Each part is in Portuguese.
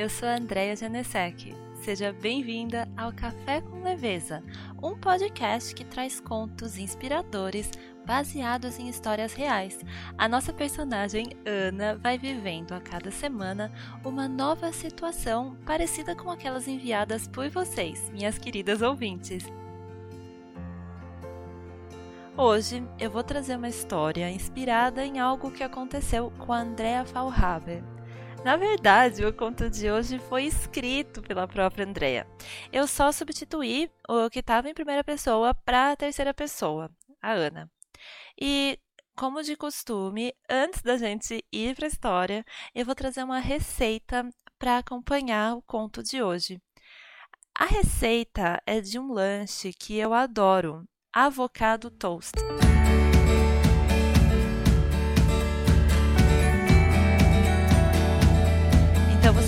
eu sou a Andrea Janesek. Seja bem-vinda ao Café com Leveza, um podcast que traz contos inspiradores baseados em histórias reais. A nossa personagem, Ana, vai vivendo a cada semana uma nova situação parecida com aquelas enviadas por vocês, minhas queridas ouvintes. Hoje eu vou trazer uma história inspirada em algo que aconteceu com a Andrea Fallhaber. Na verdade, o conto de hoje foi escrito pela própria Andrea. Eu só substituí o que estava em primeira pessoa para a terceira pessoa, a Ana. E, como de costume, antes da gente ir para a história, eu vou trazer uma receita para acompanhar o conto de hoje. A receita é de um lanche que eu adoro avocado toast.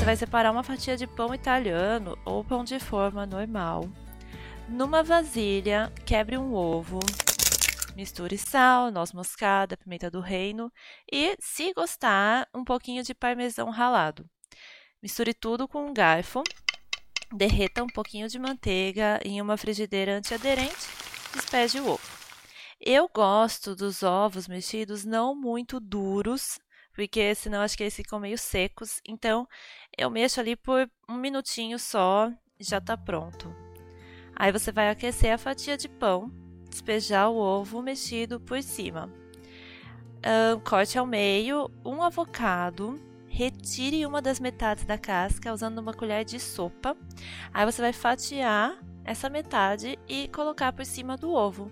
Você vai separar uma fatia de pão italiano ou pão de forma normal. Numa vasilha, quebre um ovo, misture sal, noz moscada, pimenta do reino e, se gostar, um pouquinho de parmesão ralado. Misture tudo com um garfo, derreta um pouquinho de manteiga em uma frigideira antiaderente despeje o ovo. Eu gosto dos ovos mexidos não muito duros, porque senão acho que eles ficam meio secos. Então eu mexo ali por um minutinho só e já está pronto. Aí você vai aquecer a fatia de pão, despejar o ovo mexido por cima. Um, corte ao meio um avocado, retire uma das metades da casca usando uma colher de sopa. Aí você vai fatiar essa metade e colocar por cima do ovo.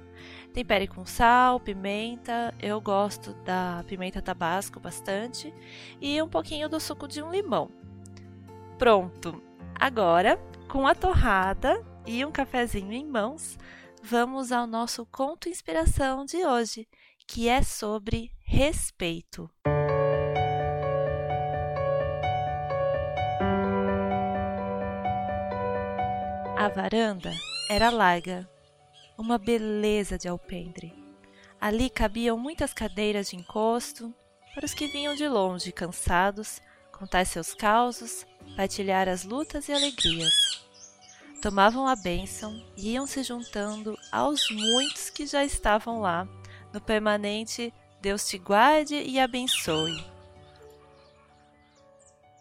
Tempere com sal, pimenta, eu gosto da pimenta tabasco bastante e um pouquinho do suco de um limão. Pronto! Agora, com a torrada e um cafezinho em mãos, vamos ao nosso conto inspiração de hoje, que é sobre respeito. A varanda era larga, uma beleza de alpendre. Ali cabiam muitas cadeiras de encosto para os que vinham de longe, cansados, contar seus causos, partilhar as lutas e alegrias. Tomavam a bênção e iam se juntando aos muitos que já estavam lá, no permanente Deus te guarde e abençoe.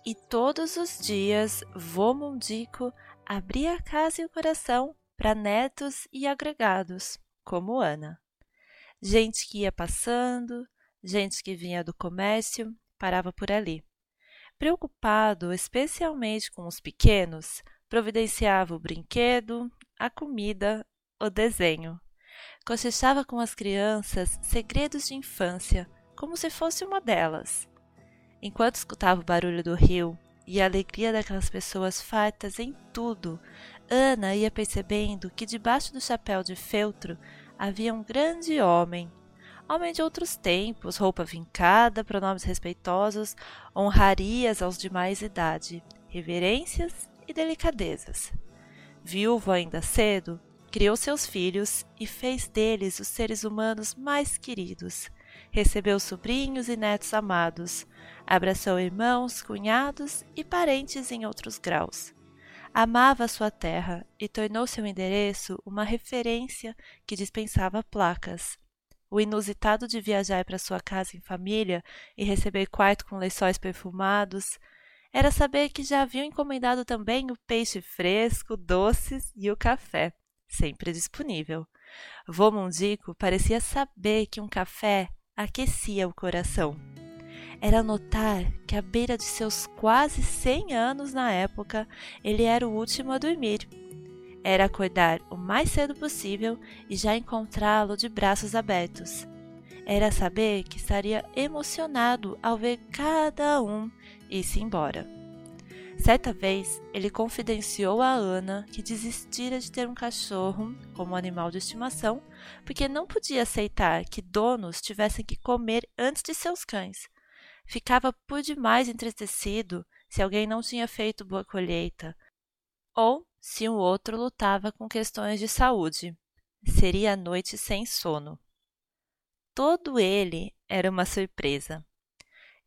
E todos os dias, vô Mundico abria a casa e o coração para netos e agregados, como Ana. Gente que ia passando, gente que vinha do comércio, parava por ali. Preocupado especialmente com os pequenos, providenciava o brinquedo, a comida, o desenho. Cochichava com as crianças segredos de infância, como se fosse uma delas. Enquanto escutava o barulho do rio e a alegria daquelas pessoas fartas em tudo, Ana ia percebendo que debaixo do chapéu de feltro havia um grande homem. Homem de outros tempos, roupa vincada, pronomes respeitosos, honrarias aos de mais idade, reverências e delicadezas. Viúvo ainda cedo, criou seus filhos e fez deles os seres humanos mais queridos. Recebeu sobrinhos e netos amados, Abraçou irmãos, cunhados e parentes em outros graus. Amava sua terra e tornou seu endereço uma referência que dispensava placas. O inusitado de viajar para sua casa em família e receber quarto com lençóis perfumados era saber que já haviam encomendado também o peixe fresco, doces e o café, sempre disponível. Vô Mundico parecia saber que um café aquecia o coração era notar que à beira de seus quase 100 anos na época, ele era o último a dormir. Era acordar o mais cedo possível e já encontrá-lo de braços abertos. Era saber que estaria emocionado ao ver cada um ir-se embora. Certa vez, ele confidenciou a Ana que desistira de ter um cachorro como animal de estimação, porque não podia aceitar que donos tivessem que comer antes de seus cães, ficava por demais entristecido se alguém não tinha feito boa colheita, ou se um outro lutava com questões de saúde. Seria a noite sem sono. Todo ele era uma surpresa.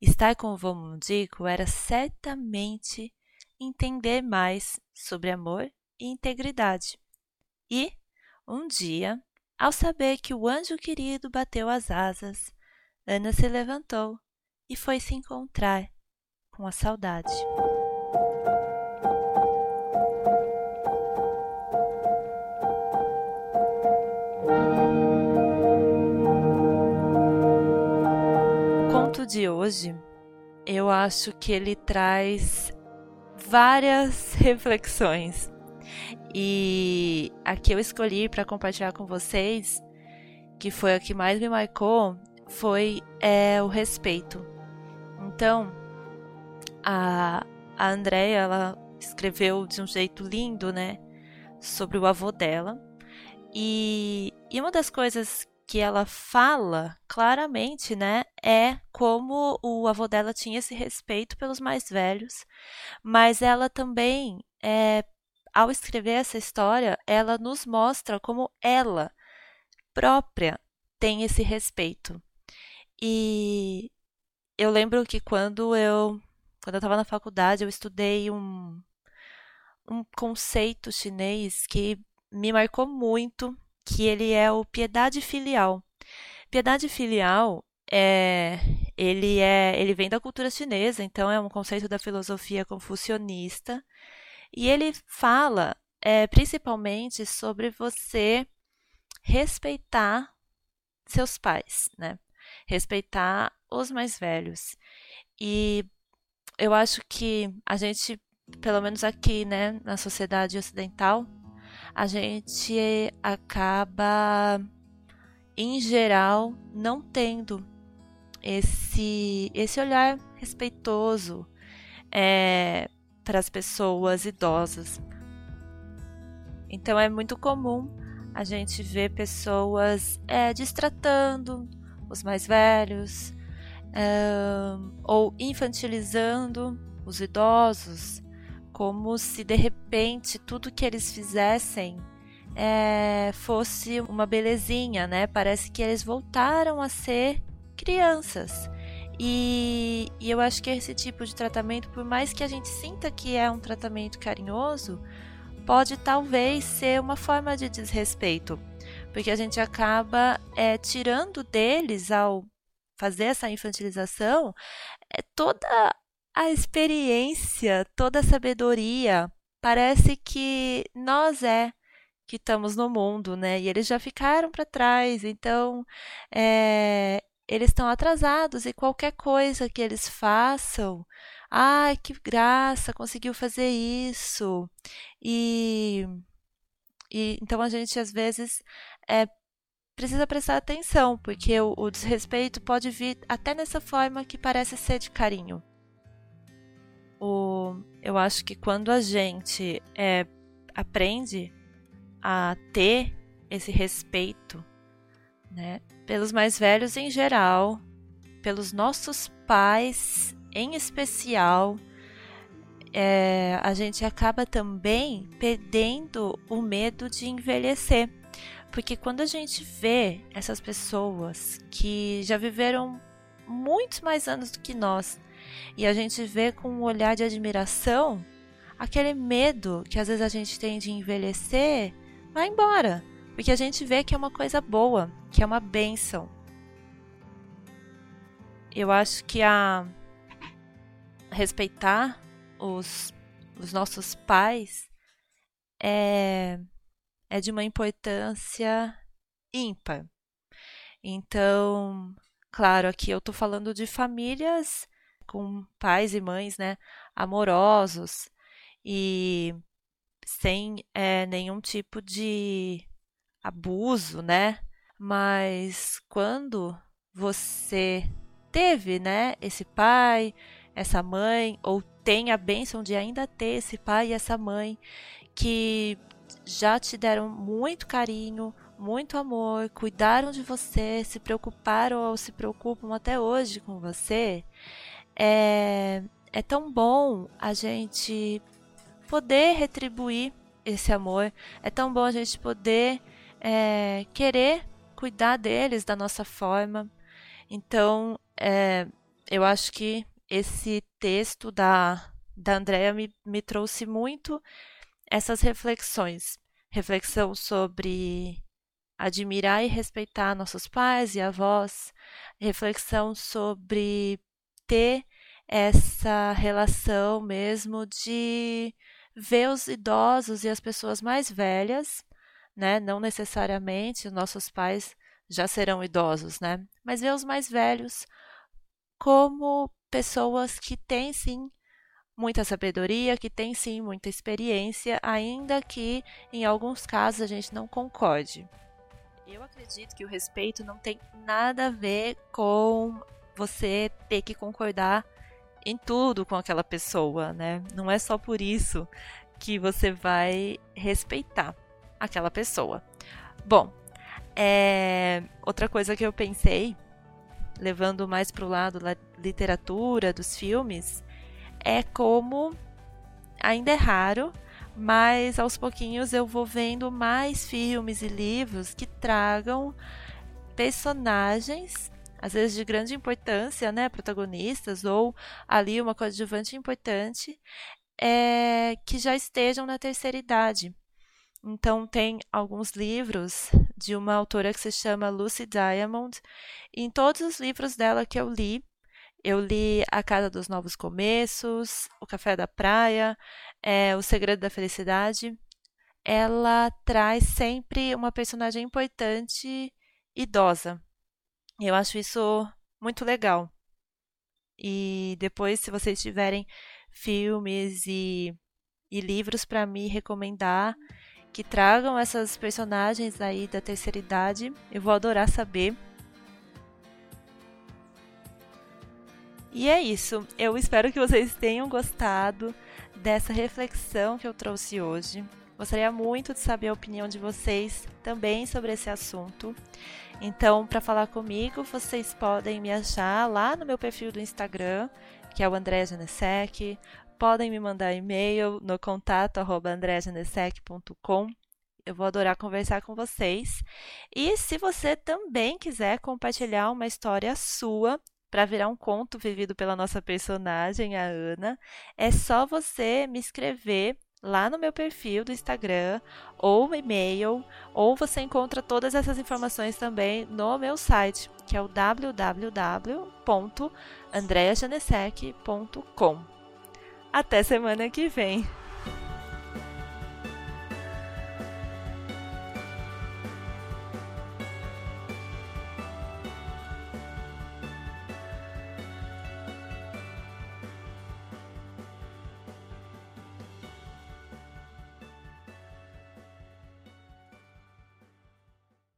Estar com o vô Mundico era certamente entender mais sobre amor e integridade. E, um dia, ao saber que o anjo querido bateu as asas, Ana se levantou e foi se encontrar com a saudade. O conto de hoje, eu acho que ele traz várias reflexões. E a que eu escolhi para compartilhar com vocês, que foi a que mais me marcou, foi é, o respeito. Então, a, a Andrea, ela escreveu de um jeito lindo, né, sobre o avô dela. E, e uma das coisas que ela fala claramente, né, é como o avô dela tinha esse respeito pelos mais velhos, mas ela também, é, ao escrever essa história, ela nos mostra como ela própria tem esse respeito. E eu lembro que quando eu quando eu estava na faculdade, eu estudei um, um conceito chinês que me marcou muito, que ele é o piedade filial. Piedade filial é ele é ele vem da cultura chinesa, então é um conceito da filosofia confucionista e ele fala é, principalmente sobre você respeitar seus pais, né? respeitar os mais velhos. E eu acho que a gente, pelo menos aqui, né, na sociedade ocidental, a gente acaba, em geral, não tendo esse, esse olhar respeitoso é, para as pessoas idosas. Então é muito comum a gente ver pessoas é, distratando, os mais velhos, uh, ou infantilizando os idosos, como se de repente tudo que eles fizessem é, fosse uma belezinha, né? Parece que eles voltaram a ser crianças. E, e, eu acho que esse tipo de tratamento, por mais que a gente sinta que é um tratamento carinhoso, pode talvez ser uma forma de desrespeito porque a gente acaba é, tirando deles ao fazer essa infantilização é, toda a experiência, toda a sabedoria. Parece que nós é que estamos no mundo, né? E eles já ficaram para trás, então é, eles estão atrasados e qualquer coisa que eles façam, ai, que graça, conseguiu fazer isso. E, e então a gente às vezes é, precisa prestar atenção, porque o, o desrespeito pode vir até nessa forma que parece ser de carinho. O, eu acho que quando a gente é, aprende a ter esse respeito né, pelos mais velhos em geral, pelos nossos pais em especial, é, a gente acaba também perdendo o medo de envelhecer. Porque quando a gente vê essas pessoas que já viveram muitos mais anos do que nós e a gente vê com um olhar de admiração, aquele medo que às vezes a gente tem de envelhecer vai embora. Porque a gente vê que é uma coisa boa, que é uma benção. Eu acho que a respeitar os, os nossos pais é é de uma importância ímpar. Então, claro, aqui eu estou falando de famílias com pais e mães, né, amorosos e sem é, nenhum tipo de abuso, né? Mas quando você teve, né, esse pai, essa mãe, ou tem a bênção de ainda ter esse pai e essa mãe que já te deram muito carinho, muito amor, cuidaram de você, se preocuparam ou se preocupam até hoje com você, é, é tão bom a gente poder retribuir esse amor, é tão bom a gente poder é, querer cuidar deles da nossa forma. Então, é, eu acho que esse texto da, da Andrea me, me trouxe muito essas reflexões. Reflexão sobre admirar e respeitar nossos pais e avós, reflexão sobre ter essa relação mesmo de ver os idosos e as pessoas mais velhas, né? Não necessariamente os nossos pais já serão idosos, né? Mas ver os mais velhos como pessoas que têm sim muita sabedoria, que têm sim muita experiência, ainda que em alguns casos a gente não concorde. Eu acredito que o respeito não tem nada a ver com você ter que concordar em tudo com aquela pessoa, né? Não é só por isso que você vai respeitar aquela pessoa. Bom, é... outra coisa que eu pensei, levando mais para o lado da literatura, dos filmes, é como ainda é raro, mas aos pouquinhos eu vou vendo mais filmes e livros que tragam personagens, às vezes de grande importância, né, protagonistas ou ali uma coadjuvante importante, é, que já estejam na terceira idade. Então tem alguns livros de uma autora que se chama Lucy Diamond. Em todos os livros dela que eu li, eu li A Casa dos Novos Começos, O Café da Praia, é, O Segredo da Felicidade. Ela traz sempre uma personagem importante idosa. Eu acho isso muito legal. E depois, se vocês tiverem filmes e, e livros para me recomendar que tragam essas personagens aí da terceira idade, eu vou adorar saber. E é isso. Eu espero que vocês tenham gostado dessa reflexão que eu trouxe hoje. Gostaria muito de saber a opinião de vocês também sobre esse assunto. Então, para falar comigo, vocês podem me achar lá no meu perfil do Instagram, que é o André Genesec. Podem me mandar e-mail no contato andreagenesec.com. Eu vou adorar conversar com vocês. E se você também quiser compartilhar uma história sua, para virar um conto vivido pela nossa personagem, a Ana, é só você me escrever lá no meu perfil do Instagram ou e-mail, ou você encontra todas essas informações também no meu site, que é o www.andreajanesec.com. Até semana que vem!